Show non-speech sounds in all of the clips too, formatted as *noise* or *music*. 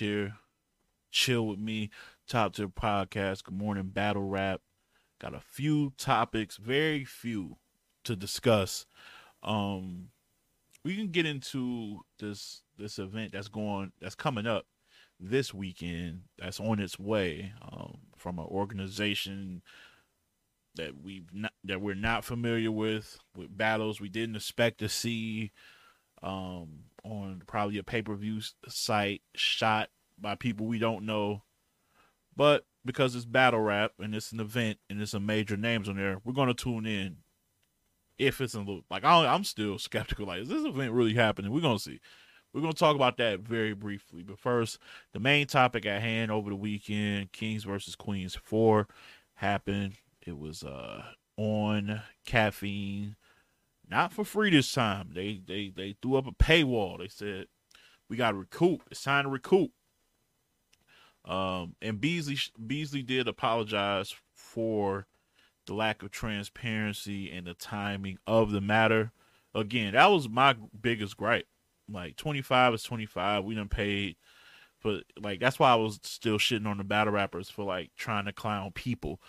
here. Chill with me. Top tier podcast. Good morning, battle rap. Got a few topics, very few, to discuss. Um, we can get into this this event that's going that's coming up this weekend. That's on its way um, from an organization that we not that we're not familiar with with battles we didn't expect to see um, on probably a pay per view site shot by people we don't know. But because it's battle rap and it's an event and there's some major names on there, we're gonna tune in. If it's a little like I, am still skeptical. Like, is this event really happening? We're gonna see. We're gonna talk about that very briefly. But first, the main topic at hand over the weekend: Kings versus Queens four happened. It was uh on caffeine not for free this time. They they they threw up a paywall. They said we got to recoup. It's time to recoup. Um, and Beasley Beasley did apologize for the lack of transparency and the timing of the matter. Again, that was my biggest gripe. Like twenty five is twenty five. We didn't pay for like that's why I was still shitting on the battle rappers for like trying to clown people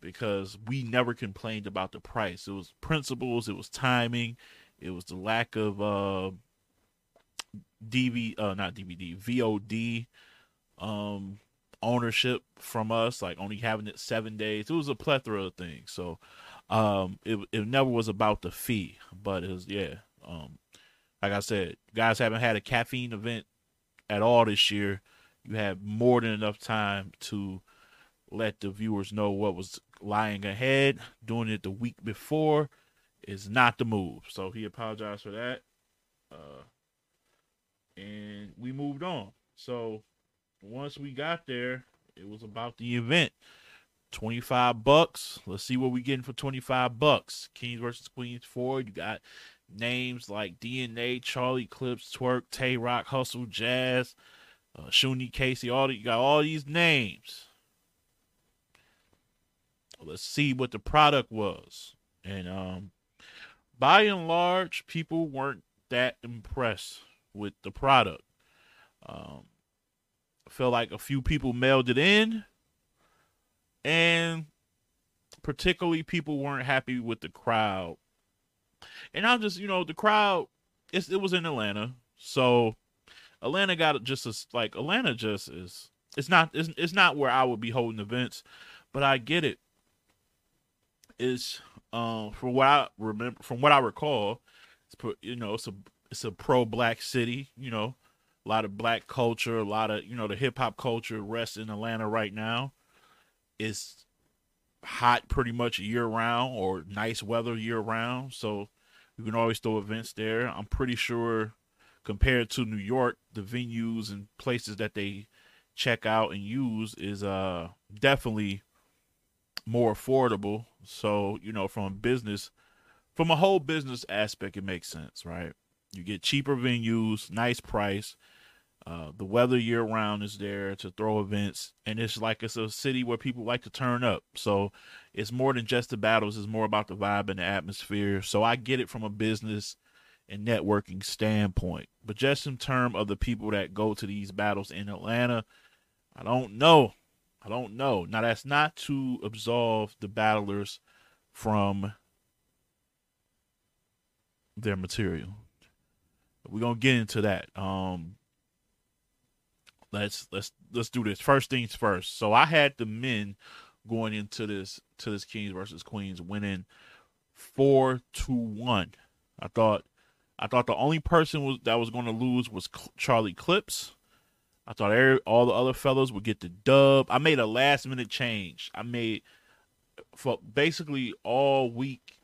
because we never complained about the price. It was principles, it was timing, it was the lack of uh DV uh not DVD, VOD um ownership from us, like only having it 7 days. It was a plethora of things. So um it it never was about the fee, but it was yeah. Um like I said, guys haven't had a caffeine event at all this year. You have more than enough time to let the viewers know what was lying ahead. Doing it the week before is not the move. So he apologized for that. Uh, and we moved on. So once we got there, it was about the event. 25 bucks. Let's see what we getting for 25 bucks. Kings versus Queens 4. You got names like DNA, Charlie Clips, Twork, Tay Roc, Hustle, Jaz, uh, Shuni Casey. All the, you got all these names. Let's see what the product was. And um, by and large, people weren't that impressed with the product. Um, I feel like a few people mailed it in, and particularly people weren't happy with the crowd. And I'm just, you know, the crowd. it was in Atlanta, so Atlanta got just as like Atlanta just is. It's not. It's, it's not where I would be holding events, but I get it. it is um from what I remember from what I recall, it's you know it's a it's a pro black city. You know, a lot of black culture, a lot of you know the hip hop culture rests in Atlanta right now. It's hot pretty much year round or nice weather year round, so you can always throw events there. I'm pretty sure compared to New York, the venues and places that they check out and use is uh definitely more affordable. So, you know, from a business, from a whole business aspect, it makes sense, right? You get cheaper venues, nice price. Uh, the weather year round is there to throw events, and it's like it's a city where people like to turn up. So it's more than just the battles; it's more about the vibe and the atmosphere. So I get it from a business and networking standpoint, but just in terms of the people that go to these battles in Atlanta, I don't know. I don't know. Now that's not to absolve the battlers from their material. We're gonna get into that. Um let's let's let's do this. First things first. So I had the men going into this to this Kings versus Queens winning four to one. I thought I thought the only person was that was going to lose was Charlie Clips. I thought every, all the other fellows would get the dub. I made a last minute change. I made for basically all week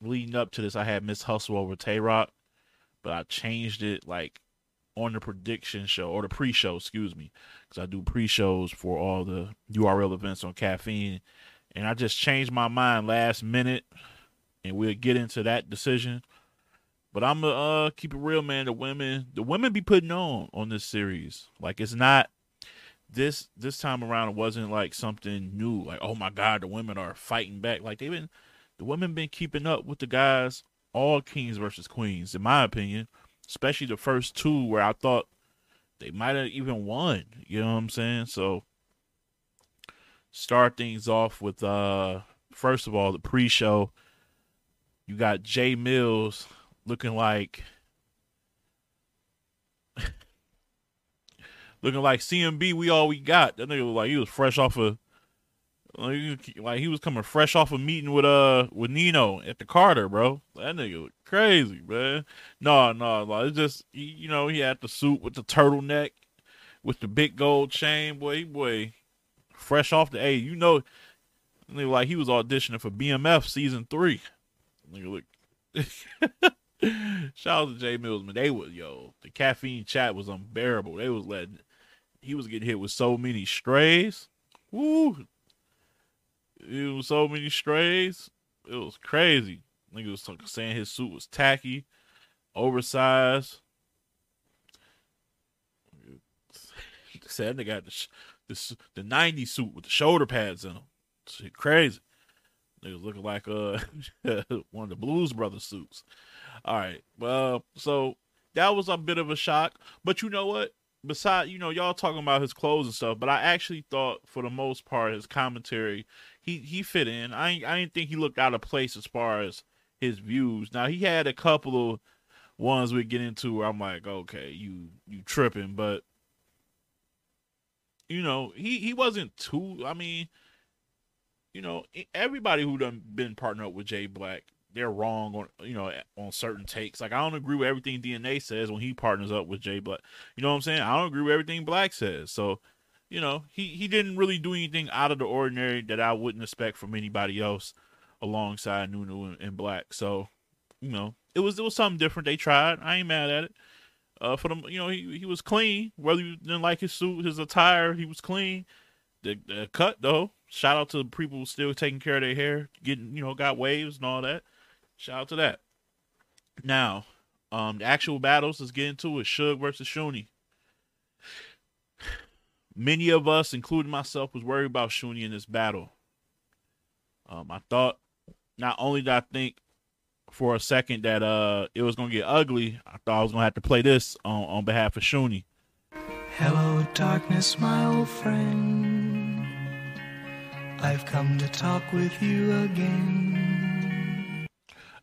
leading up to this. I had Miss Hustle over Tay Roc, but I changed it like on the prediction show or the pre-show, excuse me, because I do pre-shows for all the URL events on caffeine, and I just changed my mind last minute, and we'll get into that decision. But I'm gonna uh, keep it real, man. The women, the women be putting on on this series. Like it's not this this time around. It wasn't like something new. Like oh my god, the women are fighting back. Like they've been, the women been keeping up with the guys. All kings versus queens, in my opinion. Especially the first two, where I thought they might have even won. You know what I'm saying? So start things off with uh first of all the pre-show. You got Jay Mills looking like *laughs* looking like CMB. We all we got. That nigga was like he was fresh off of like he was coming fresh off a meeting with uh with Nino at the Carter, bro. That nigga look crazy, man. No, no, like it's just you know he had the suit with the turtleneck, with the big gold chain, boy, boy, fresh off the A. You know, like he was auditioning for BMF season three. Nigga look. *laughs* Shout out to Jay Mills, man. They was yo, the caffeine chat was unbearable. They was letting he was getting hit with so many strays. Woo, it was so many strays. It was crazy. Nigga was saying his suit was tacky, oversized. Said nigga got the, the the '90s suit with the shoulder pads in them. Shit, crazy. Niggas looking like uh *laughs* one of the Blues Brothers suits. All right, well, so that was a bit of a shock, but you know what? Besides, you know, y'all talking about his clothes and stuff, but I actually thought for the most part his commentary he he fit in. I I didn't think he looked out of place as far as his views. Now he had a couple of ones we get into where I'm like, okay, you you tripping, but you know he he wasn't too. I mean, you know everybody who done been partnered up with Jay Black, they're wrong on you know on certain takes. Like I don't agree with everything DNA says when he partners up with Jay Black. You know what I'm saying? I don't agree with everything Black says. So you know, he, he didn't really do anything out of the ordinary that I wouldn't expect from anybody else alongside Nunu and, Black. So, you know, it was it was something different. They tried. I ain't mad at it. Uh, for them, you know, he he was clean. Whether you didn't like his suit, his attire, he was clean. The, the cut though, shout out to the people still taking care of their hair, getting you know got waves and all that. Shout out to that. Now, um, the actual battles, let's get into it. Suge versus Shuni. Many of us, including myself, was worried about Shuni in this battle. Um, I thought not only did I think for a second that uh it was gonna get ugly, I thought I was gonna have to play this on, on behalf of Shuni. Hello, darkness, my old friend. I've come to talk with you again.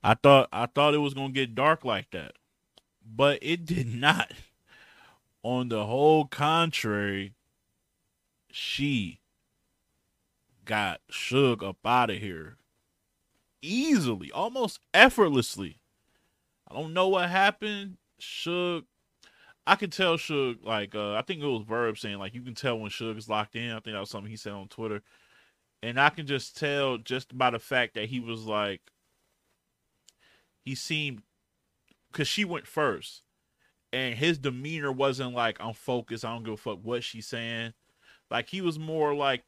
I thought I thought it was gonna get dark like that, but it did not. On the whole contrary, she got Suge up out of here easily, almost effortlessly. I don't know what happened. Suge, I could tell Suge, like, uh, I think it was Verb saying, like, you can tell when Suge is locked in. I think that was something he said on Twitter. And I can just tell just by the fact that he was like, he seemed, because she went first. And his demeanor wasn't like, I'm focused. I don't give a fuck what she's saying. Like he was more like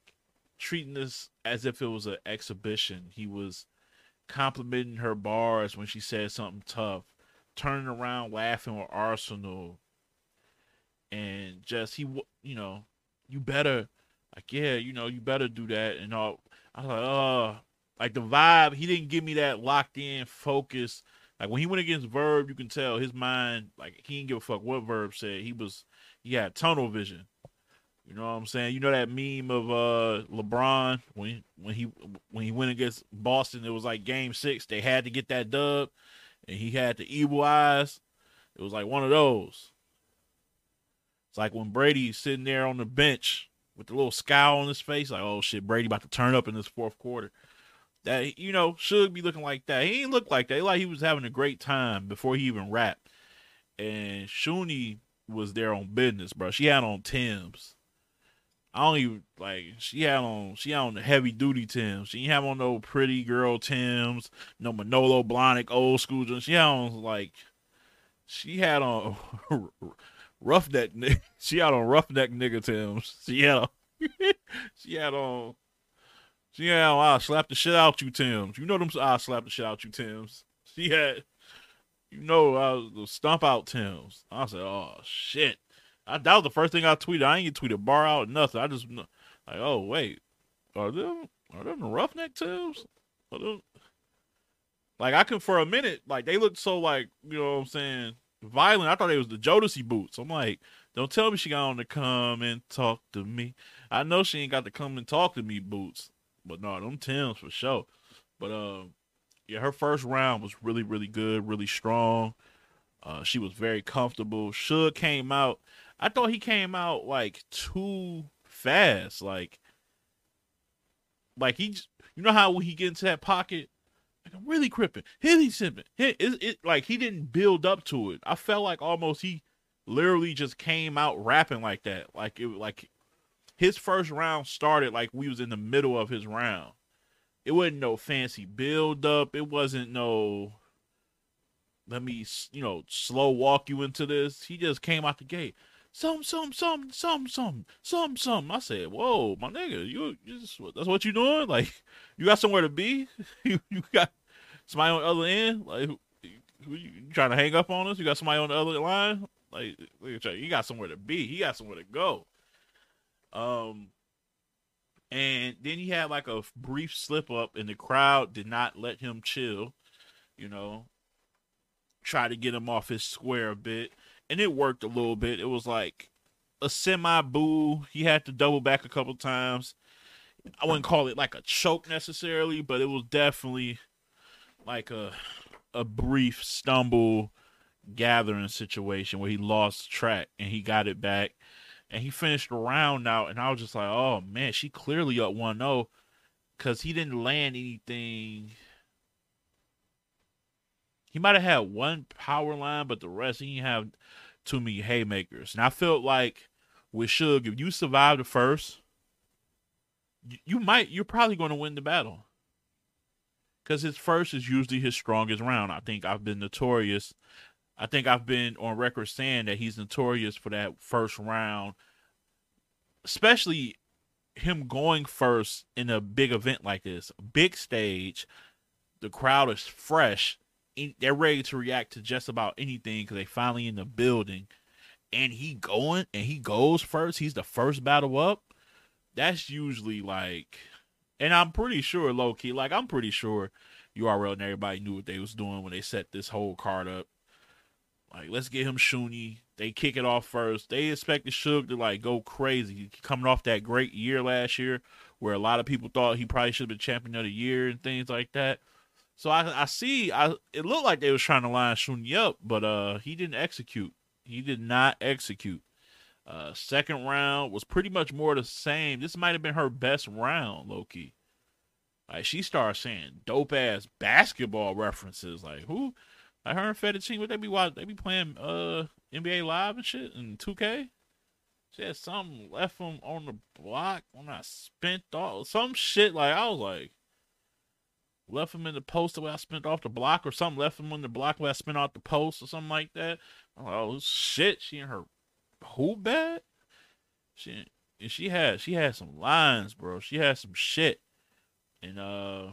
treating this as if it was an exhibition. He was complimenting her bars when she said something tough, turning around laughing with Arsenal, and just he, you know, you better, like yeah, you know, you better do that and all. I was like, oh, like the vibe. He didn't give me that locked in focus. Like when he went against Verb, you can tell his mind, like he didn't give a fuck what Verb said. He was, he had tunnel vision. You know what I'm saying? You know that meme of uh LeBron when when he when he went against Boston, it was like game six. They had to get that dub, and he had the evil eyes. It was like one of those. It's like when Brady's sitting there on the bench with the little scowl on his face, like, oh shit, Brady about to turn up in this fourth quarter. That you know should be looking like that. He ain't look like that. like he was having a great time before he even rapped. And Shuni was there on business, bro. She had on Tim's I don't even like she had on she had on the heavy duty Tims. She didn't have on no pretty girl Tims, no Manolo Blahnik old school. She had on like she had on *laughs* roughneck. *laughs* She had on roughneck nigga Tims. She had on *laughs* she had on she had on I'll slap the shit out you Tims. You know them I'll slap the shit out you Tims. She had you know I was the stump out Tims. I said, oh shit. I, that was the first thing I tweeted. I ain't tweeted bar out nothing. I just like, oh wait, are them are them the roughneck tubes? Like I can for a minute, like they looked so like you know what I'm saying, violent. I thought it was the Jodeci boots. I'm like, don't tell me she got on to come and talk to me. I know she ain't got to come and talk to me boots, but no, them Tims for sure. But um, yeah, her first round was really, really good, really strong. Uh, she was very comfortable. Suge came out. I thought he came out like too fast. Like, like he, you know how when he get into that pocket, like I'm really cripping, hitty sipping. Hit it, it like he didn't build up to it. I felt like almost he literally just came out rapping like that. Like it, like his first round started like we was in the middle of his round. It wasn't no fancy build up. It wasn't no let me you know slow walk you into this. He just came out the gate. Some, some, some, some, some, some, some. I said, "Whoa, my nigga, you, you just, that's what you doing? Like, you got somewhere to be? *laughs* you, you got somebody on the other end? Like, who, you, you trying to hang up on us? You got somebody on the other line? Like, look at you. you got somewhere to be. He got somewhere to go. Um, and then he had like a brief slip up, and the crowd did not let him chill. You know, try to get him off his square a bit, and it worked a little bit. It was like a semi boo. He had to double back a couple times. I wouldn't call it like a choke necessarily, but it was definitely like a a brief stumble gathering situation where he lost track and he got it back and he finished the round out and I was just like, "Oh man, she clearly up 1-0 cuz he didn't land anything he might have had one power line, but the rest he didn't have too many haymakers. And I felt like with Suge, if you survive the first, you, you might you're probably going to win the battle. Cause his first is usually his strongest round. I think I've been notorious. I think I've been on record saying that he's notorious for that first round, especially him going first in a big event like this, big stage. The crowd is fresh they're ready to react to just about anything because they finally in the building, and he going and he goes first. He's the first battle up. That's usually like, and I'm pretty sure low key, like I'm pretty sure URL and everybody knew what they was doing when they set this whole card up. Like, let's get him Shuni. They kick it off first. They expected Suge to like go crazy, coming off that great year last year, where a lot of people thought he probably should have been champion of the year and things like that. So I I see I it looked like they was trying to line Shuni up, but uh he didn't execute. He did not execute. Uh second round was pretty much more the same. This might have been her best round, Loki. Like she started saying dope ass basketball references. Like who? Like her and Fettuccine, what they be watching? They be playing uh NBA Live and shit and 2K. She had something left them on the block when I spent all some shit. Like I was like, left him in the post the way I spent off the block or something, left him on the block where I spent off the post or something like that. Oh shit, she in her hoop bed? She and she had she had some lines, bro. She had some shit. And uh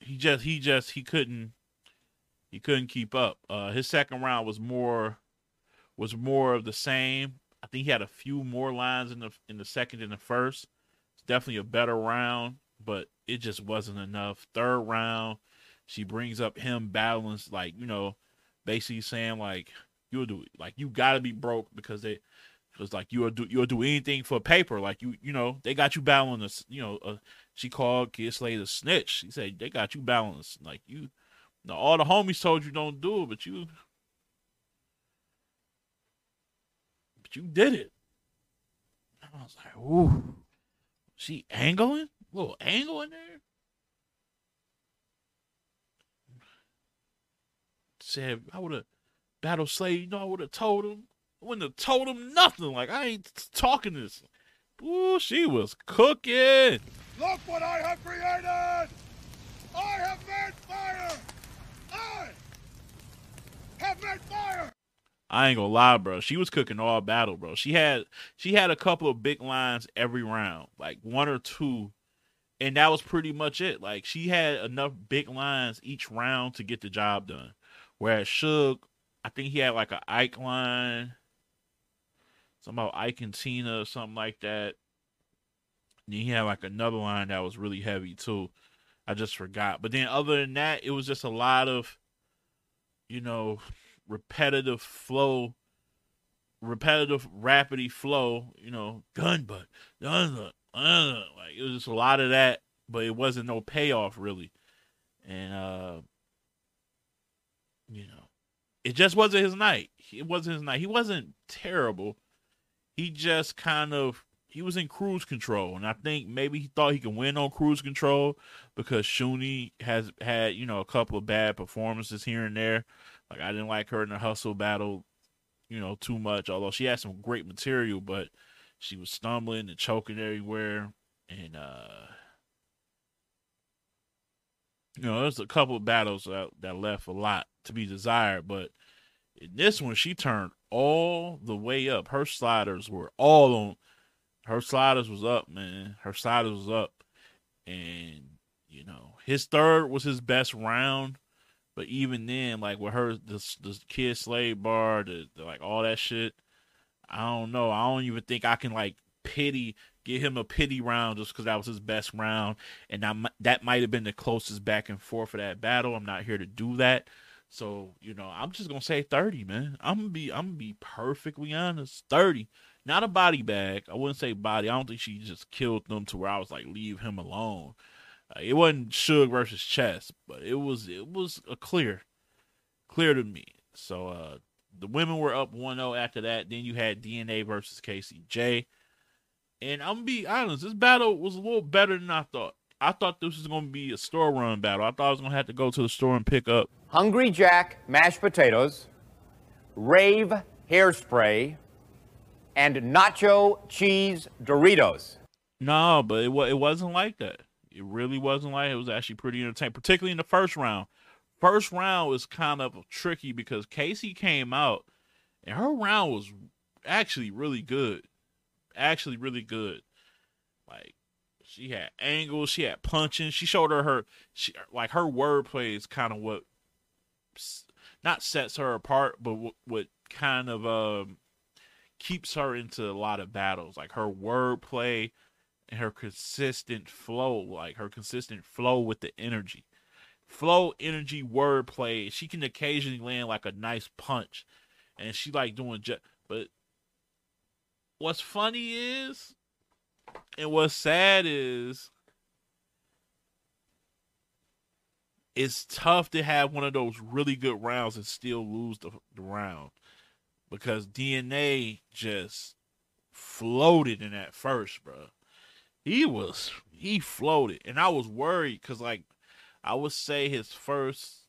he just he just he couldn't he couldn't keep up. Uh his second round was more was more of the same. I think he had a few more lines in the in the second and the first. It's definitely a better round but it just wasn't enough. Third round, she brings up him battling, like you know, basically saying like you'll do like you gotta be broke because they was like you'll do you'll do anything for paper. Like you you know they got you battling. You know, uh, she called Kid Slade a snitch. She said they got you battling like you. Now all the homies told you don't do it, but you but you did it. I was like, ooh, she angling little angle in there. Said I would have battle Slade. You know, I would have told him. I wouldn't have told him nothing. Like I ain't talking this. Ooh, she was cooking. Look what I have created! I have made fire! I have made fire! I ain't gonna lie, bro. She was cooking all battle, bro. She had she had a couple of big lines every round, like one or two and that was pretty much it. Like she had enough big lines each round to get the job done. Whereas Suge, I think he had like a Ike line, something about Ike and Tina or something like that. And he had like another line that was really heavy too. I just forgot. But then other than that, it was just a lot of you know, repetitive flow, repetitive, rapidy flow, you know, gun butt, gun butt, uh, like it was just a lot of that, but it wasn't no payoff really. And uh you know, it just wasn't his night. It wasn't his night. He wasn't terrible. He just kind of he was in cruise control, and I think maybe he thought he could win on cruise control because Shuni has had you know a couple of bad performances here and there. Like I didn't like her in the hustle battle, you know, too much. Although she had some great material, but she was stumbling and choking everywhere, and uh you know, there's a couple of battles that, that left a lot to be desired, but in this one, she turned all the way up. Her sliders were all on. Her sliders was up, man. Her sliders was up, and you know his third was his best round. But even then, like with her, the the Kid Slade bar, the, the like all that shit, I don't know. I don't even think I can like pity give him a pity round just because that was his best round, and I, that might have been the closest back and forth for that battle. I'm not here to do that, so you know I'm just gonna say 30, man. I'm gonna be I'm gonna be perfectly honest, 30. Not a body bag. I wouldn't say body. I don't think she just killed them to where I was like leave him alone. Uh, it wasn't Suge versus Chess, but it was it was a clear, clear to me. So uh the women were up 1-0 after that. Then you had DNA versus KCJ. And I'm gonna be honest, this battle was a little better than I thought. I thought this was gonna be a store run battle. I thought I was gonna have to go to the store and pick up Hungry Jack mashed potatoes, Rave hairspray, and nacho cheese Doritos. No, but it it wasn't like that. It really wasn't like it. it was actually pretty entertaining, particularly in the first round. First round was kind of tricky because Casey came out and her round was actually really good actually really good. Like she had angles, she had punching. She showed her her she like her wordplay is kind of what not sets her apart, but what, what kind of um keeps her into a lot of battles. Like her wordplay and her consistent flow, like her consistent flow with the energy. Flow, energy, wordplay. She can occasionally land like a nice punch, and she like doing just. But what's funny is, and what's sad is, it's tough to have one of those really good rounds and still lose the, the round because DNA just floated in that first, bro. He was he floated, and I was worried because like I would say his first,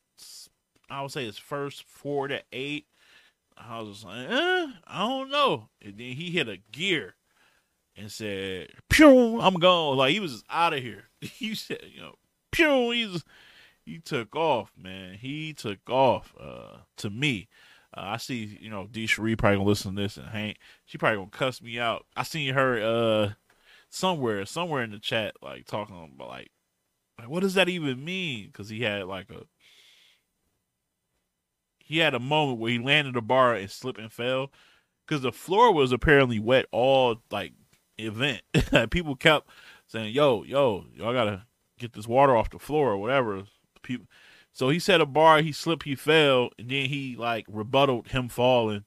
I would say his first four to eight I was like, eh, I don't know. And then he hit a gear and said, "Pew, I'm gone." Like he was out of here. *laughs* He said, you know, "Pew." He's he took off, man. He took off. Uh, to me, uh, I see. You know, D. Cherie probably gonna listen to this, and Hank, she probably gonna cuss me out. I seen her uh somewhere, somewhere in the chat, like talking about like, like what does that even mean? Because he had like a he had a moment where he landed a bar and slipped and fell because the floor was apparently wet all like event. *laughs* People kept saying, "Yo, yo, y'all gotta get this water off the floor or whatever." People, so he set a bar, he slipped, he fell, and then he like rebutted him falling,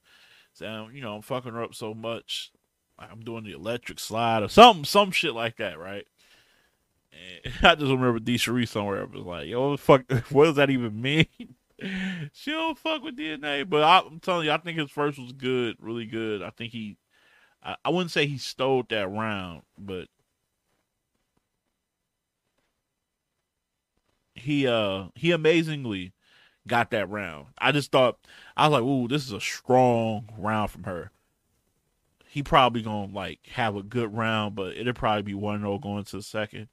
saying, "You know, I'm fucking her up so much, I'm doing the electric slide or something, some shit like that, right?" *laughs* I just remember D. Cherie somewhere was like, "Yo, fuck, *laughs* what does that even mean?" *laughs* she don't fuck with DNA, but I, am telling you, I think his first was good, really good. I think he, I, I wouldn't say he stole that round, but he uh he amazingly got that round. I just thought I was like, ooh, this is a strong round from her. He probably gonna like have a good round, but it'll probably be one 0 going to the second.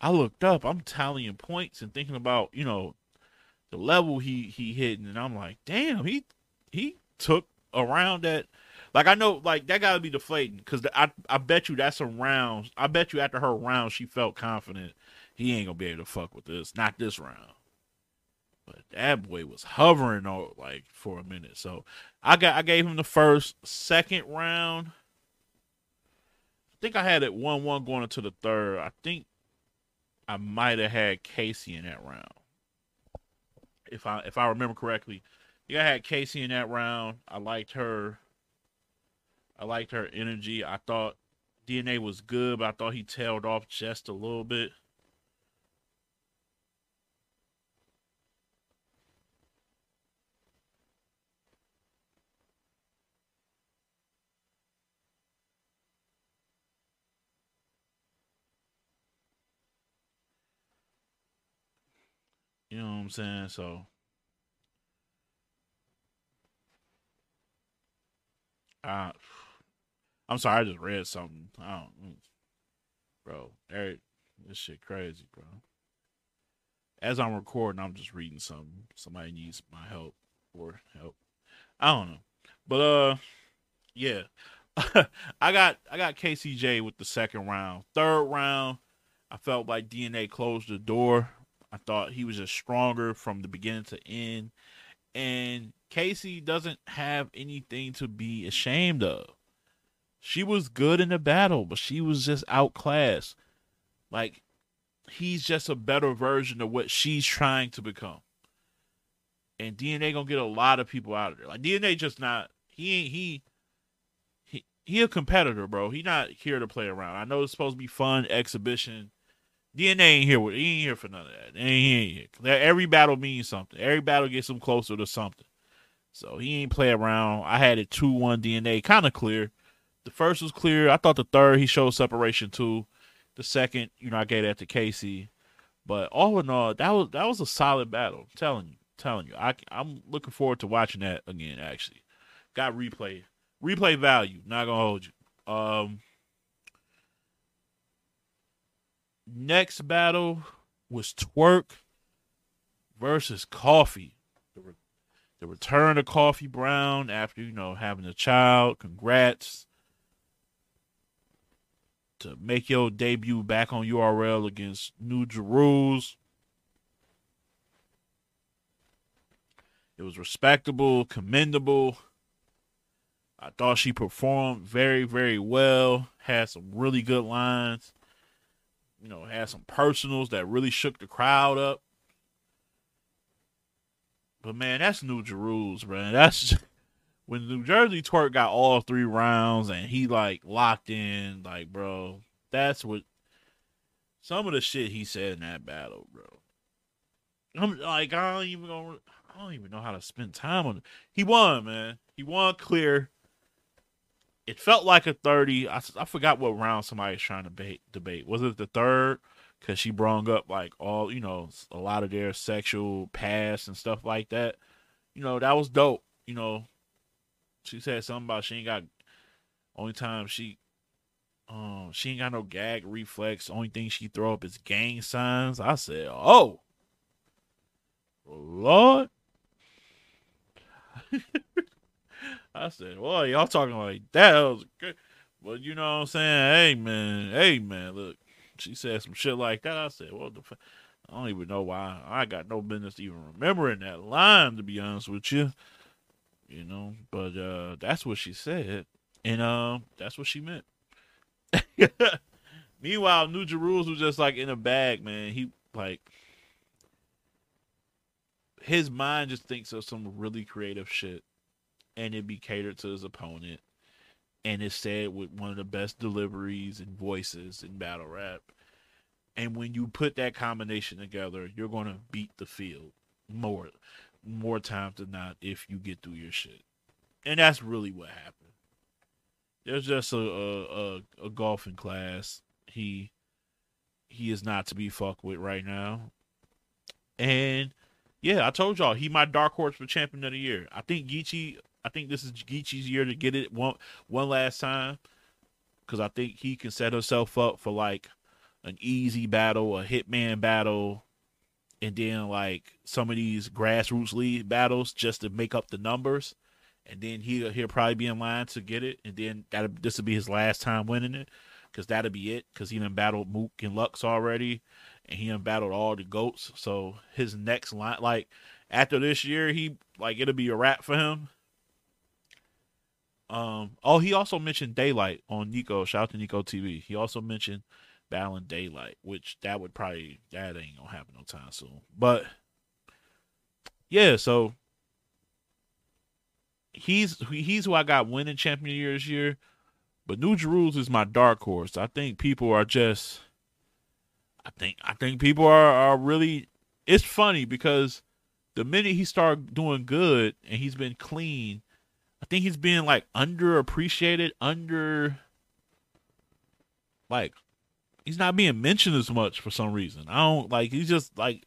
I looked up, I'm tallying points and thinking about, you know, the level he he hit, and I'm like, damn, he he took around that. Like I know, like that got to be deflating because I I bet you that's a round. I bet you after her round, she felt confident he ain't gonna be able to fuck with this. Not this round. But that boy was hovering on like for a minute. So I got I gave him the first, second round. I think I had it one one going into the third. I think I might have had Casey in that round If I if I remember correctly, yeah, I had Casey in that round. I liked her. I liked her energy. I thought DNA was good, but I thought he tailed off just a little bit. I'm saying? So uh I'm sorry, I just read something. I don't bro, Eric, this shit crazy, bro. As I'm recording, I'm just reading something. Somebody needs my help or help. I don't know. But uh yeah. *laughs* I got I got KCJ with the second round. Third round, I felt like DNA closed the door I thought he was just stronger from the beginning to end. And Casey doesn't have anything to be ashamed of. She was good in the battle, but she was just outclassed. Like he's just a better version of what she's trying to become. And DNA gonna get a lot of people out of there. Like DNA just not he ain't he he he a competitor, bro. He not here to play around. I know it's supposed to be fun exhibition DNA ain't here with he ain't here for none of that. He ain't here. Every battle means something. Every battle gets him closer to something. So he ain't play around. I had it two one DNA, kind of clear. The first was clear. I thought the third he showed separation too. The second, you know, I gave that to Casey. But all in all, that was that was a solid battle. I'm telling you, I'm telling you, I I'm looking forward to watching that again. Actually, got replay, replay value. Not gonna hold you. Um, Next battle was Twork versus Coffee. The, re- the return of Coffee Brown after, you know, having a child. Congrats. To make your debut back on URL against New Jerusalem. It was respectable, commendable. I thought she performed very, very well. Had some really good lines you know, had some personals that really shook the crowd up. But man, that's New Jerusalem, man. That's *laughs* when New Jersey Twork got all three rounds and he like locked in, like, bro, that's what some of the shit he said in that battle, bro. I'm like, I don't even know, I don't even know how to spend time on it. He won, man. He won clear it felt like a 30. I, I forgot what round somebody's trying to debate. debate. Was it the third? Because she brung up like all, you know, a lot of their sexual past and stuff like that. You know, that was dope. You know, she said something about she ain't got, only time she, um, she ain't got no gag reflex. Only thing she throw up is gang signs. I said, oh, Lord. *laughs* I said, well, y'all talking like that. that was good. But you know what I'm saying? Hey, man. Hey, man. Look, she said some shit like that. I said, well, the f- I don't even know why. I got no business even remembering that line, to be honest with you. You know, but uh that's what she said. And uh, that's what she meant. *laughs* Meanwhile, New Jerusalem was just like in a bag, man. He like his mind just thinks of some really creative shit and it be catered to his opponent and it's said with one of the best deliveries and voices in battle rap. And when you put that combination together, you're gonna beat the field more more times than not if you get through your shit. And that's really what happened. There's just a a, a, a golfing class. He he is not to be fucked with right now. And yeah, I told y'all he my dark horse for champion of the year. I think Geechi I think this is Geechi's year to get it one one last time because I think he can set himself up for like an easy battle, a hitman battle, and then like some of these grassroots league battles just to make up the numbers. And then he he'll probably be in line to get it, and then that this will be his last time winning it, because that'll be it. Because he done battled Mook and Lux already, and he done battled all the goats. So his next line, like after this year, he like it'll be a wrap for him um, oh, he also mentioned Daylight on Nico. Shout out to Nico TV. He also mentioned battling Daylight, which that would probably that ain't gonna happen no time soon. But yeah, so he's he's who I got winning champion of year this year. But New Jerusalem is my dark horse. I think people are just I think I think people are, are really it's funny because the minute he started doing good and he's been clean, think he's being like underappreciated, under like he's not being mentioned as much for some reason. I don't like he's just like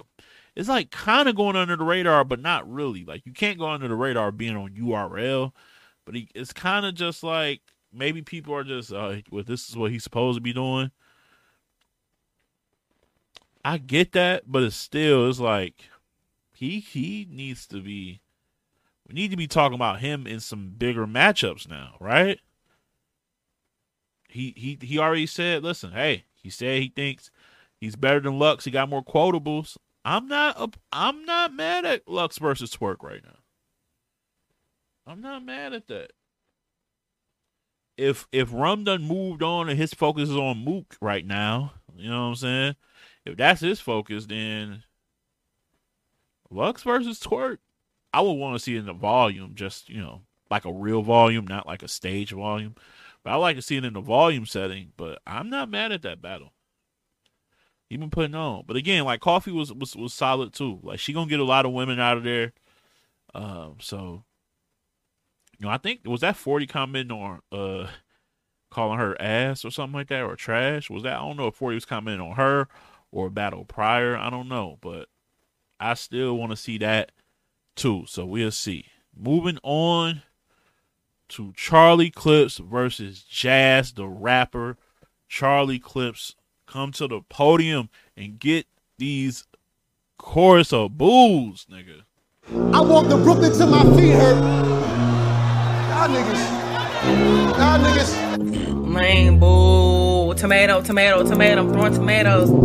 it's like kind of going under the radar, but not really. Like you can't go under the radar being on URL, but he, it's kind of just like maybe people are just uh, well, this is what he's supposed to be doing. I get that, but it's still it's like he he needs to be. We need to be talking about him in some bigger matchups now, right? He he he already said, listen, hey, he said he thinks he's better than Lux. He got more quotables. I'm not I'm not mad at Lux versus Twork right now. I'm not mad at that. If if Rum done moved on and his focus is on Mook right now, you know what I'm saying? If that's his focus, then Lux versus Twork, I would want to see it in the volume, just you know, like a real volume, not like a stage volume. But I like to see it in the volume setting. But I'm not mad at that battle. He been putting on. But again, like Coffee was was was solid too. Like she gonna get a lot of women out of there. Um, so you know, I think was that forty commenting on uh calling her ass or something like that or trash. Was that I don't know if forty was commenting on her or battle prior. I don't know, but I still want to see that too. So we'll see. Moving on to Charlie Clips versus Jaz the rapper. Charlie Clips come to the podium and get these chorus of boos, nigga. I walk the Brooklyn till my feet hurt. Y'all niggas. Y'all niggas. Man, boo. Tomato, tomato, tomato. I'm throwing tomatoes. Y'all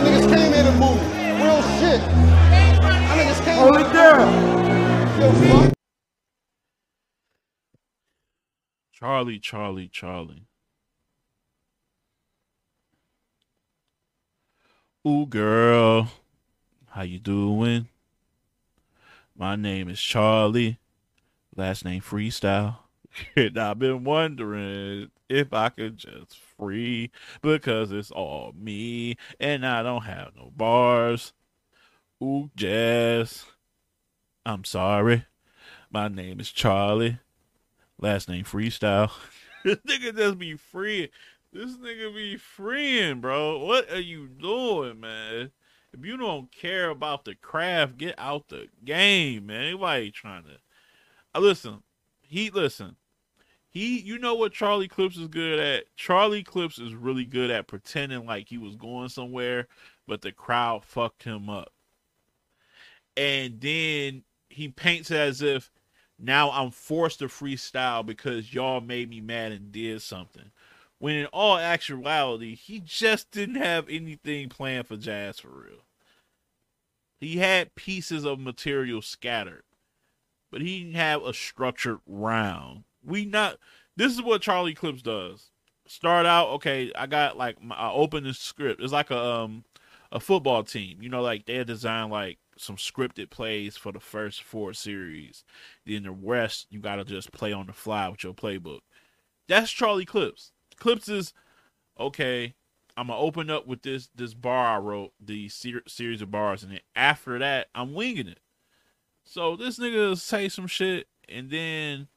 niggas came here to move. Real shit. Y'all niggas came Hold it down. Yo, Charlie, Charlie, Charlie. Ooh, girl, how you doing? My name is Charlie, last name Freestyle. *laughs* and I've been wondering if I could just free because it's all me and I don't have no bars. Ooh, Jaz. I'm sorry. My name is Charlie. Last name Freestyle. *laughs* this nigga just be free. This nigga be freeing, bro. What are you doing, man? If you don't care about the craft, get out the game, man. Anybody trying to uh, listen, he listen. He you know what Charlie Clips is good at? Charlie Clips is really good at pretending like he was going somewhere, but the crowd fucked him up. And then he paints as if now I'm forced to freestyle because y'all made me mad and did something when in all actuality, he just didn't have anything planned for Jaz for real. He had pieces of material scattered, but he didn't have a structured round. We not. This is what Charlie Clips does. Start out okay. I got like my, I open the script. It's like a um a football team. You know, like they design like some scripted plays for the first four series. Then the rest you got to just play on the fly with your playbook. That's Charlie Clips Clips is okay. I'm gonna open up with this this bar I wrote, the ser- series of bars, and then after that, I'm winging it. So this nigga say some shit and then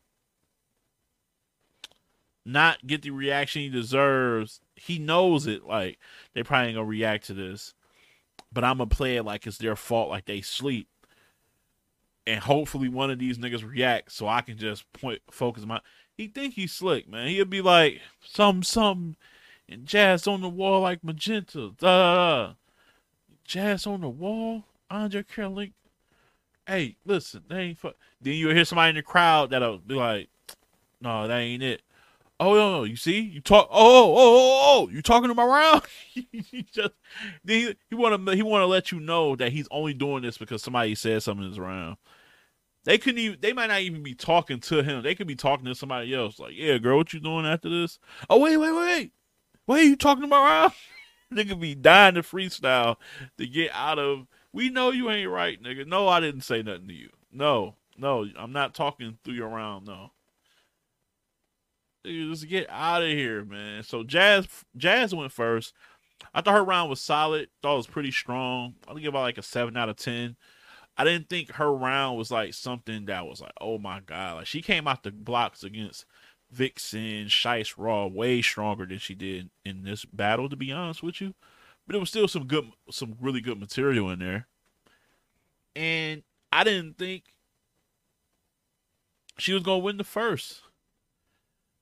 not get the reaction he deserves. He knows it. Like they probably ain't gonna react to this, but I'm gonna play it like it's their fault, like they sleep. And hopefully one of these niggas react so I can just point focus my he think he's slick, man. He'll be like some some and jazz on the wall like magenta. Da, Jazz on the wall. Andre Caroline. Hey, listen, they ain't. Then you'll hear somebody in the crowd that'll be like, "No, that ain't it." Oh no, no, you see, you talk. Oh, oh, oh, oh, you talking to my round? he just he, he want to he want to let you know that he's only doing this because somebody said something in his round. They couldn't even. They might not even be talking to him. They could be talking to somebody else. Like, yeah, girl, what you doing after this? Oh, wait, wait, wait. Are you talking about? they could be dying to freestyle to get out of We know you ain't right, nigga. No, I didn't say nothing to you. No, no, I'm not talking through your round. No. Just get out of here, man. So Jaz, Jaz went first. I thought her round was solid. Thought it was pretty strong. I'll give her like a seven out of ten. I didn't think her round was like something that was like, oh my god, like she came out the blocks against Vixen, Shice Raw way stronger than she did in this battle. To be honest with you, but it was still some good, some really good material in there. And I didn't think she was gonna win the first,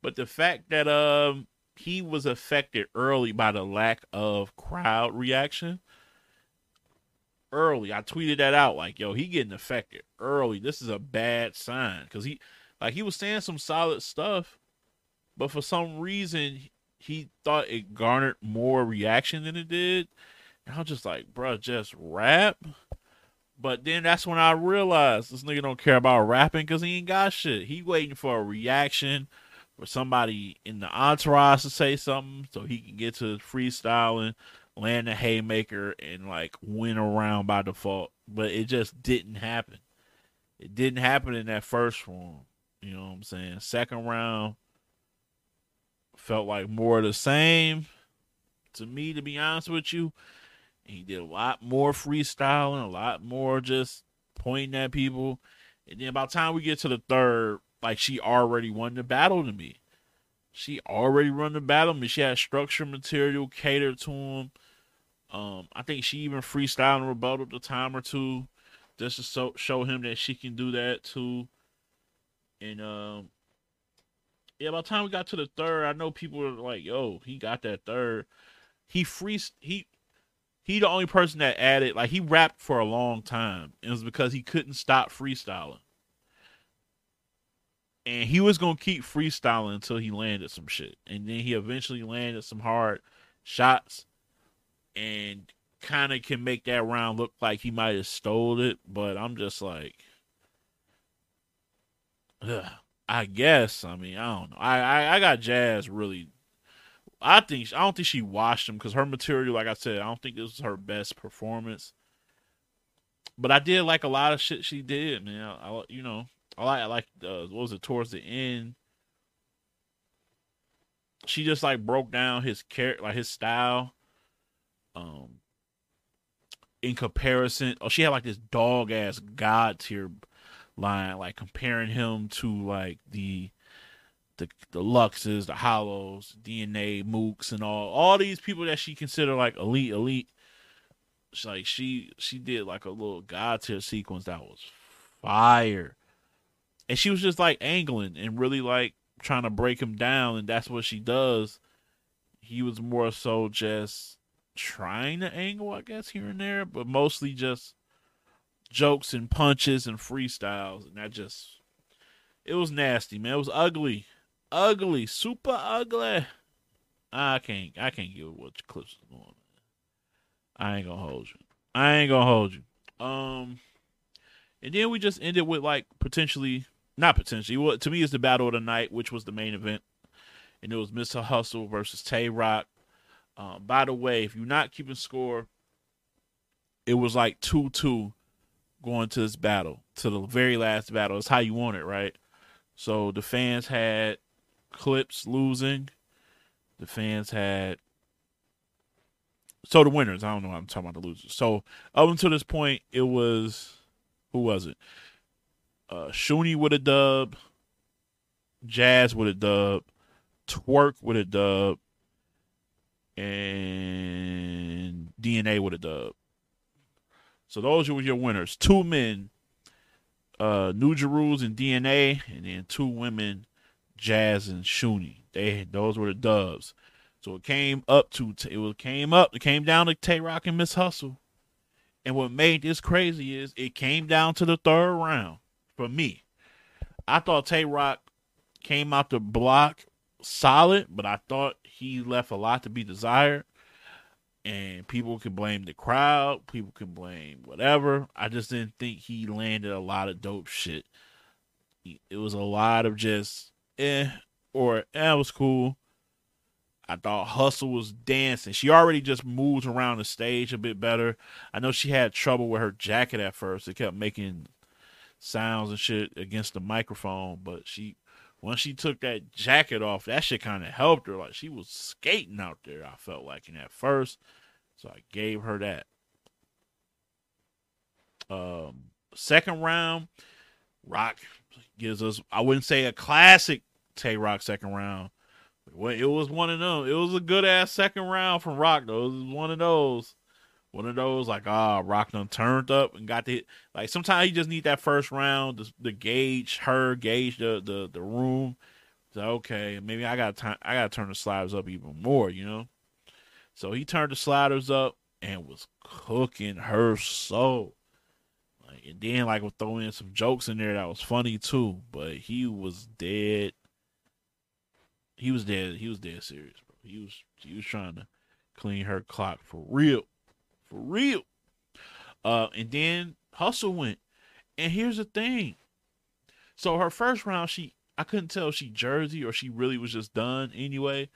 but the fact that um he was affected early by the lack of crowd reaction early. I tweeted that out like, yo, he getting affected early. This is a bad sign because he, like, he was saying some solid stuff, but for some reason he thought it garnered more reaction than it did. And I was just like, bro, just rap. But then that's when I realized this nigga don't care about rapping because he ain't got shit. He waiting for a reaction somebody in the entourage to say something so he can get to freestyling land a haymaker and like win around by default. But it just didn't happen. It didn't happen in that first round. You know what I'm saying? Second round felt like more of the same to me, to be honest with you. He did a lot more freestyling, a lot more just pointing at people. And then by the time we get to the third, like she already won the battle to me. She already won the battle. I mean, she had structure material catered to him. Um, I think she even freestyled and rebutted the time or two just to so, show him that she can do that too. And um, yeah, by the time we got to the third, I know people were like, "Yo, he got that third. He free he he the only person that added like he rapped for a long time. It was because he couldn't stop freestyling and he was gonna keep freestyling until he landed some shit, and then he eventually landed some hard shots, and kind of can make that round look like he might have stole it. But I'm just like, ugh, I guess. I mean, I don't know. I I, I got Jaz really. I think I don't think she washed him because her material, like I said, I don't think this was her best performance. But I did like a lot of shit she did, man. I, I you know, I like I like uh, what was it towards the end. She just like broke down his character, like his style. Um, in comparison, oh, she had like this dog ass god tier line, like comparing him to like the the the Luxes, the Hollows, DNA, Mooks, and all all these people that she considered like elite, elite. She, like she she did like a little god tier sequence that was fire and she was just like angling and really like trying to break him down and that's what she does. He was more so just trying to angle i guess here and there but mostly just jokes and punches and freestyles and that just it was nasty man. It was ugly. Ugly. Super ugly. I can't i can't give what clips is going i ain't gonna hold you. I ain't gonna hold you. Um and then we just ended with like potentially not potentially. Well, to me, it's the battle of the night, which was the main event, and it was Mr. Hustle versus Tay Roc. Um, by the way, if you're not keeping score, it was like two two going to this battle to the very last battle. It's how you want it, right? So the fans had Clips losing. The fans had so the winners. I don't know. I'm talking about the losers. So up until this point, it was who was it? Uh, Shuni with a dub, Jaz with a dub, Twork with a dub, and DNA with a dub. So those were your winners. Two men, uh, New Rules and DNA, and then two women, Jaz and Shuni. They those were the dubs. So it came up to it came up. It came down to Tay Roc and Miss Hustle. And what made this crazy is it came down to the third round for me. I thought Tay Roc came out the block solid, but I thought he left a lot to be desired. And people can blame the crowd, people can blame whatever. I just didn't think he landed a lot of dope shit. It was a lot of just eh or eh, was cool. I thought Hustle was dancing. She already just moves around the stage a bit better. I know she had trouble with her jacket at first. It kept making sounds and shit against the microphone, but she once she took that jacket off, that shit kind of helped her. Like she was skating out there. I felt like in at first, so I gave her that. Um, second round, Roc gives us. I wouldn't say a classic Tay Roc second round. Well, it was one of them. It was a good ass second round from Roc though. It was one of those. One of those like ah, Roc done turned up and got the like. Sometimes you just need that first round to, gauge her, gauge the the the room. So okay, maybe I got time. I got to turn the sliders up even more, you know. So he turned the sliders up and was cooking her so. Like, and then like was throwing in some jokes in there that was funny too. But he was dead. He was dead. He was dead serious, bro. He was he was trying to clean her clock for real for real. Uh, and then Hustle went. And here's the thing. So her first round, she I couldn't tell if she Jersey or she really was just done anyway.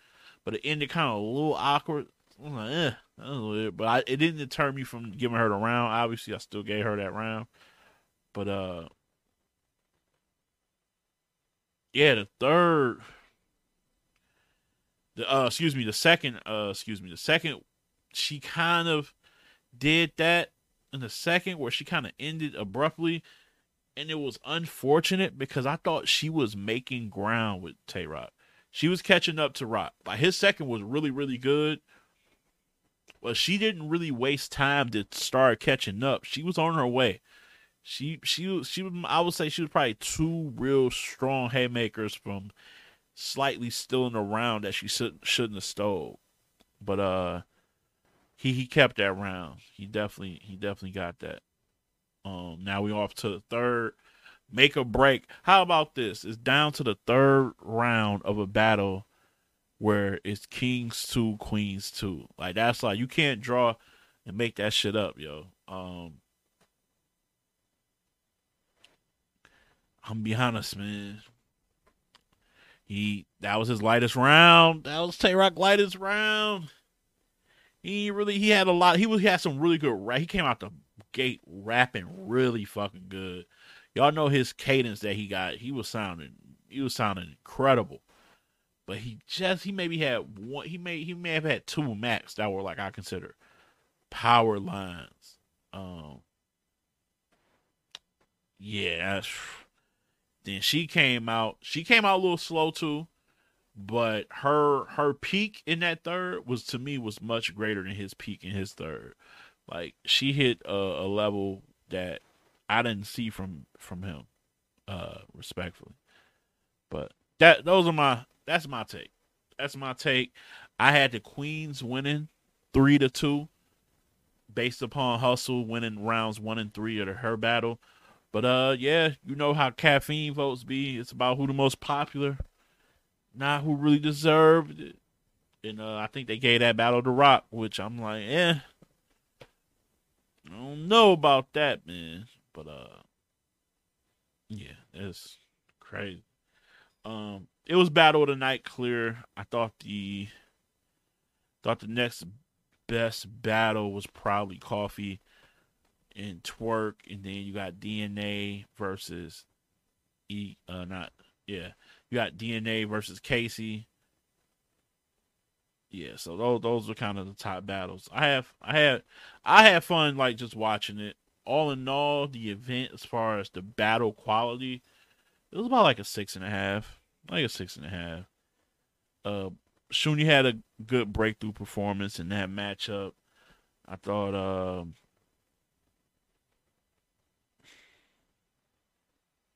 But it ended kind of a little awkward. I'm like, eh, that was weird. But I, it didn't deter me from giving her the round. Obviously, I still gave her that round. But uh, yeah, the third, the uh, excuse me, the second, uh, excuse me, the second, she kind of did that in the second where she kind of ended abruptly. And it was unfortunate because I thought she was making ground with Tay Roc. She was catching up to Roc. Like his second was really, really good. But she didn't really waste time to start catching up. She was on her way. She she she was I would say she was probably two real strong haymakers from slightly stealing in the round that she should, shouldn't have stole. But uh he he kept that round. He definitely he definitely got that. Um, now we off to the third make a break. How about this? It's down to the third round of a battle where it's kings two, queens two. Like that's like you can't draw and make that shit up, yo. Um, I'm be honest, man. He that was his lightest round. That was Tay Roc lightest round. He really he had a lot. He was he had some really good rap. He came out the gate rapping really fucking good. Y'all know his cadence that he got. He was sounding he was sounding incredible. But he just he maybe had one he may he may have had two max that were like I consider power lines. Um yeah, then she came out. She came out a little slow too but her her peak in that third was to me was much greater than his peak in his third. Like she hit a, a level that I didn't see from from him, uh, respectfully. But that those are my that's my take. That's my take. I had the Queens winning three to two, based upon hustle winning rounds one and three of her battle. But uh, yeah, you know how caffeine votes be. It's about who the most popular not who really deserved it. And uh, I think they gave that battle to Roc, which I'm like, eh. I don't know about that, man. But uh yeah, that's crazy. Um it was battle of the night clear. I thought the thought the next best battle was probably Coffee and Twork, and then you got DNA versus E uh not yeah you got DNA versus Casey. Yeah, so those those are kind of the top battles. I have I had I had fun like just watching it. All in all, the event as far as the battle quality, it was about like a six and a half, like a six and a half. Uh, Shuni had a good breakthrough performance in that matchup. I thought um,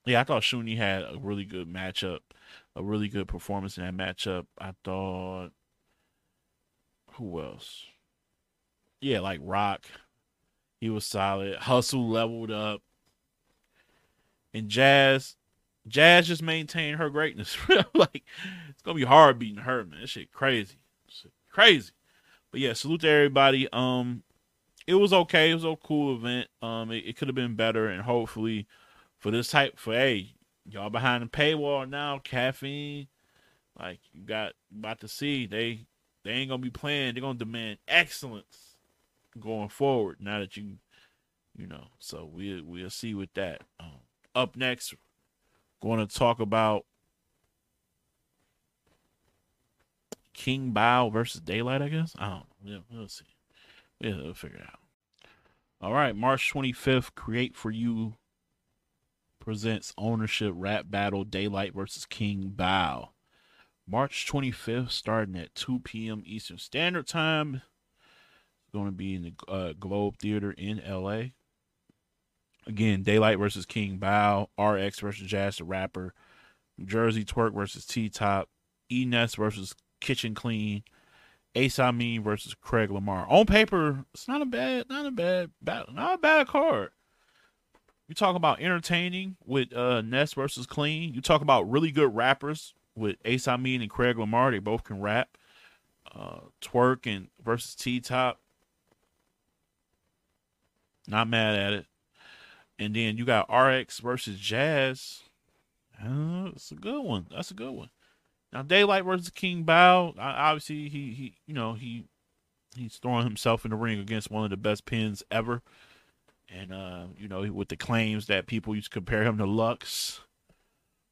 yeah, I thought Shuni had a really good matchup, a really good performance in that matchup. I thought who else? Yeah, like Roc. He was solid. Hustle leveled up. And Jaz, Jaz just maintained her greatness. *laughs* like it's gonna be hard beating her, man. That shit crazy. Shit crazy. But yeah, salute to everybody. Um it was okay. It was a cool event. Um it, it could have been better and hopefully for this type for hey y'all behind the paywall now caffeine like you got about to see they they ain't gonna be playing. They're gonna demand excellence going forward. Now that you, you know, so we we'll see with that. Um, up next, going to talk about King Bao versus Daylight. I guess I don't. Yeah, we'll see. Yeah, we'll figure it out. All right, March 25th, Create for You presents ownership rap battle Daylight versus King Bow. March 25th, starting at 2 p.m. Eastern Standard Time. It's going to be in the uh, Globe Theater in LA. Again, Daylight versus King Bow, RX versus Jaz the Rapper, New Jersey Twork versus T Top, E versus Kitchen Clean, Ace Amin versus Craig Lamar. On paper, it's not a bad, not a bad battle, not a bad card. You talk about entertaining with uh, Ness versus Clean. You talk about really good rappers with Ace Amin and Craig Lamar. They both can rap. Uh, Twork and versus T Top. Not mad at it. And then you got RX versus Jaz. Uh, it's a good one. That's a good one. Now Daylight versus King Bao. Obviously, he he you know he he's throwing himself in the ring against one of the best pins ever. And uh, you know, with the claims that people used to compare him to Lux.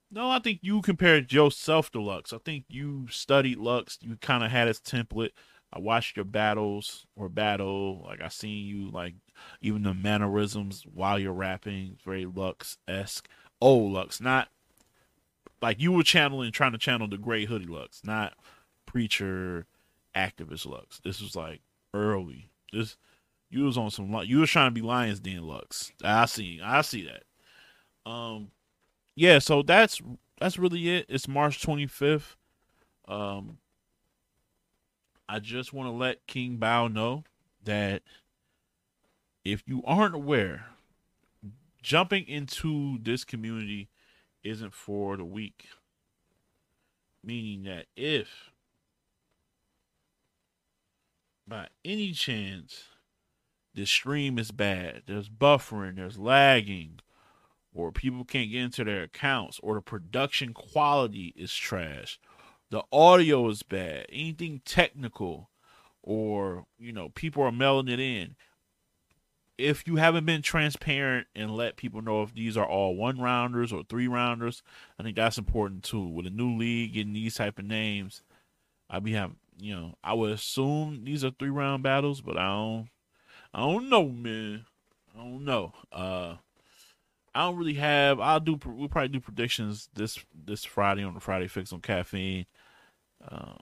No, I think you compared yourself to Lux. I think you studied Lux. You kind of had his template. I watched your battles or battle. Like I seen you like even the mannerisms while you're rapping, very Lux esque. Oh, Lux, not like you were channeling, trying to channel the Gray Hoodie Lux, not preacher activist Lux. This was like early. This you was on some. You was trying to be Lions Den Lux. I see. I see that. Um, yeah. So that's that's really it. It's March 25th. Um, I just want to let King Bao know that if you aren't aware, jumping into this community isn't for the weak. Meaning that if by any chance the stream is bad, there's buffering, there's lagging, or people can't get into their accounts, or the production quality is trash, the audio is bad, anything technical, or you know, people are mailing it in. If you haven't been transparent and let people know if these are all one rounders or three rounders, I think that's important too. With a new league and these type of names, I'd be having you know, I would assume these are three round battles, but I don't I don't know, man. I don't know. Uh I don't really have. I'll do. We'll probably do predictions this this Friday on the Friday Fix on caffeine. Um,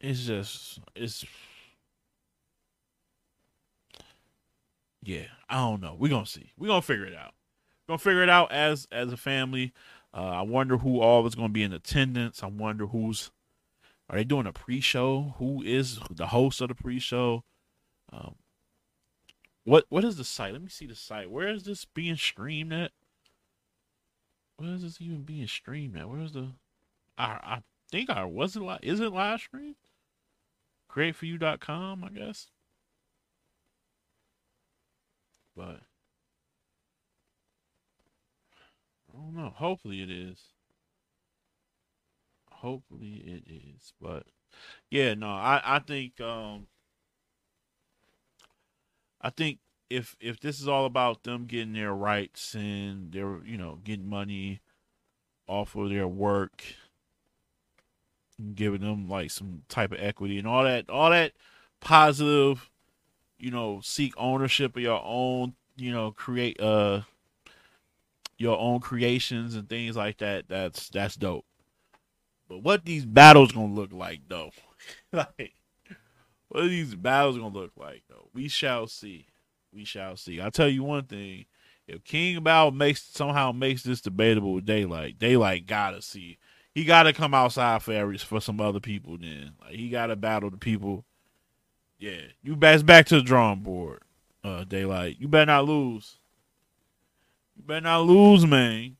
it's just it's yeah. I don't know. We're gonna see. We're gonna figure it out. We're gonna figure it out as as a family. Uh, I wonder who all is gonna be in attendance. I wonder who's are they doing a pre-show? Who is the host of the pre-show? Um, what what is the site? Let me see the site. Where is this being streamed at? Where is this even being streamed at? Where's the? I I think I was it live. Is it live stream? Createforyou.com, I guess. But I don't know. Hopefully it is. Hopefully it is. But yeah, no, I I think um I think if if this is all about them getting their rights and they're you know getting money off of their work, giving them like some type of equity and all that, all that positive, you know, seek ownership of your own, you know, create uh your own creations and things like that. That's that's dope. But what these battles gonna look like though? *laughs* like what these battles gonna look like though? We shall see. We shall see. I'll tell you one thing. If King Bao makes somehow makes this debatable with Daylight, Daylight gotta see. He gotta come outside for every, for some other people then. Like he gotta battle the people. Yeah. You best back to the drawing board, uh, Daylight. You better not lose. You better not lose, man.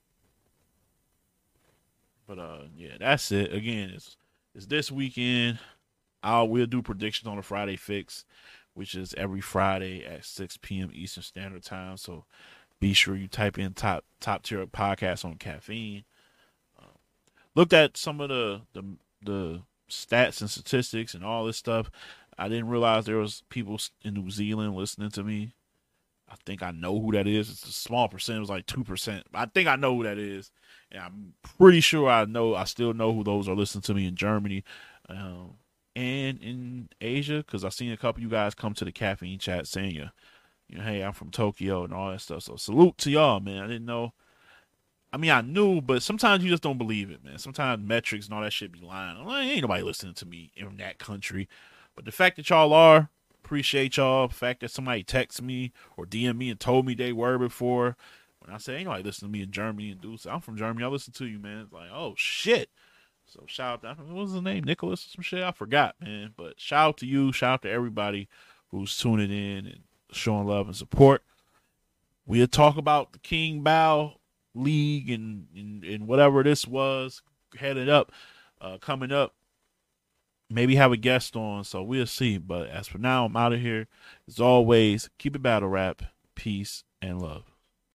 But uh yeah, that's it. Again, it's it's this weekend. I'll we'll do predictions on the Friday fix, which is every Friday at 6 p.m. Eastern Standard Time. So be sure you type in top top tier podcast on caffeine. Uh, looked at some of the, the the stats and statistics and all this stuff. I didn't realize there was people in New Zealand listening to me. I think I know who that is. It's a small percent. It was like two percent. I think I know who that is, and I'm pretty sure I know. I still know who those are listening to me in Germany, um, and in Asia because I've seen a couple you guys come to the caffeine chat saying you, you know, hey, I'm from Tokyo and all that stuff. So salute to y'all, man. I didn't know. I mean, I knew, but sometimes you just don't believe it, man. Sometimes metrics and all that shit be lying. I'm like, ain't nobody listening to me in that country. But the fact that y'all are, appreciate y'all. The fact that somebody texted me or DM me and told me they were before. When I say, ain't nobody listen to me in Germany and do so. I'm from Germany. I listen to you, man. It's like, oh shit. So shout out. What was his name? Nicholas or some shit? I forgot, man. But shout out to you. Shout out to everybody who's tuning in and showing love and support. We'll talk about the King Bow League and, and, and whatever this was headed up, uh, coming up maybe have a guest on, so we'll see. But as for now, I'm out of here. As always, keep it battle rap, peace, and love.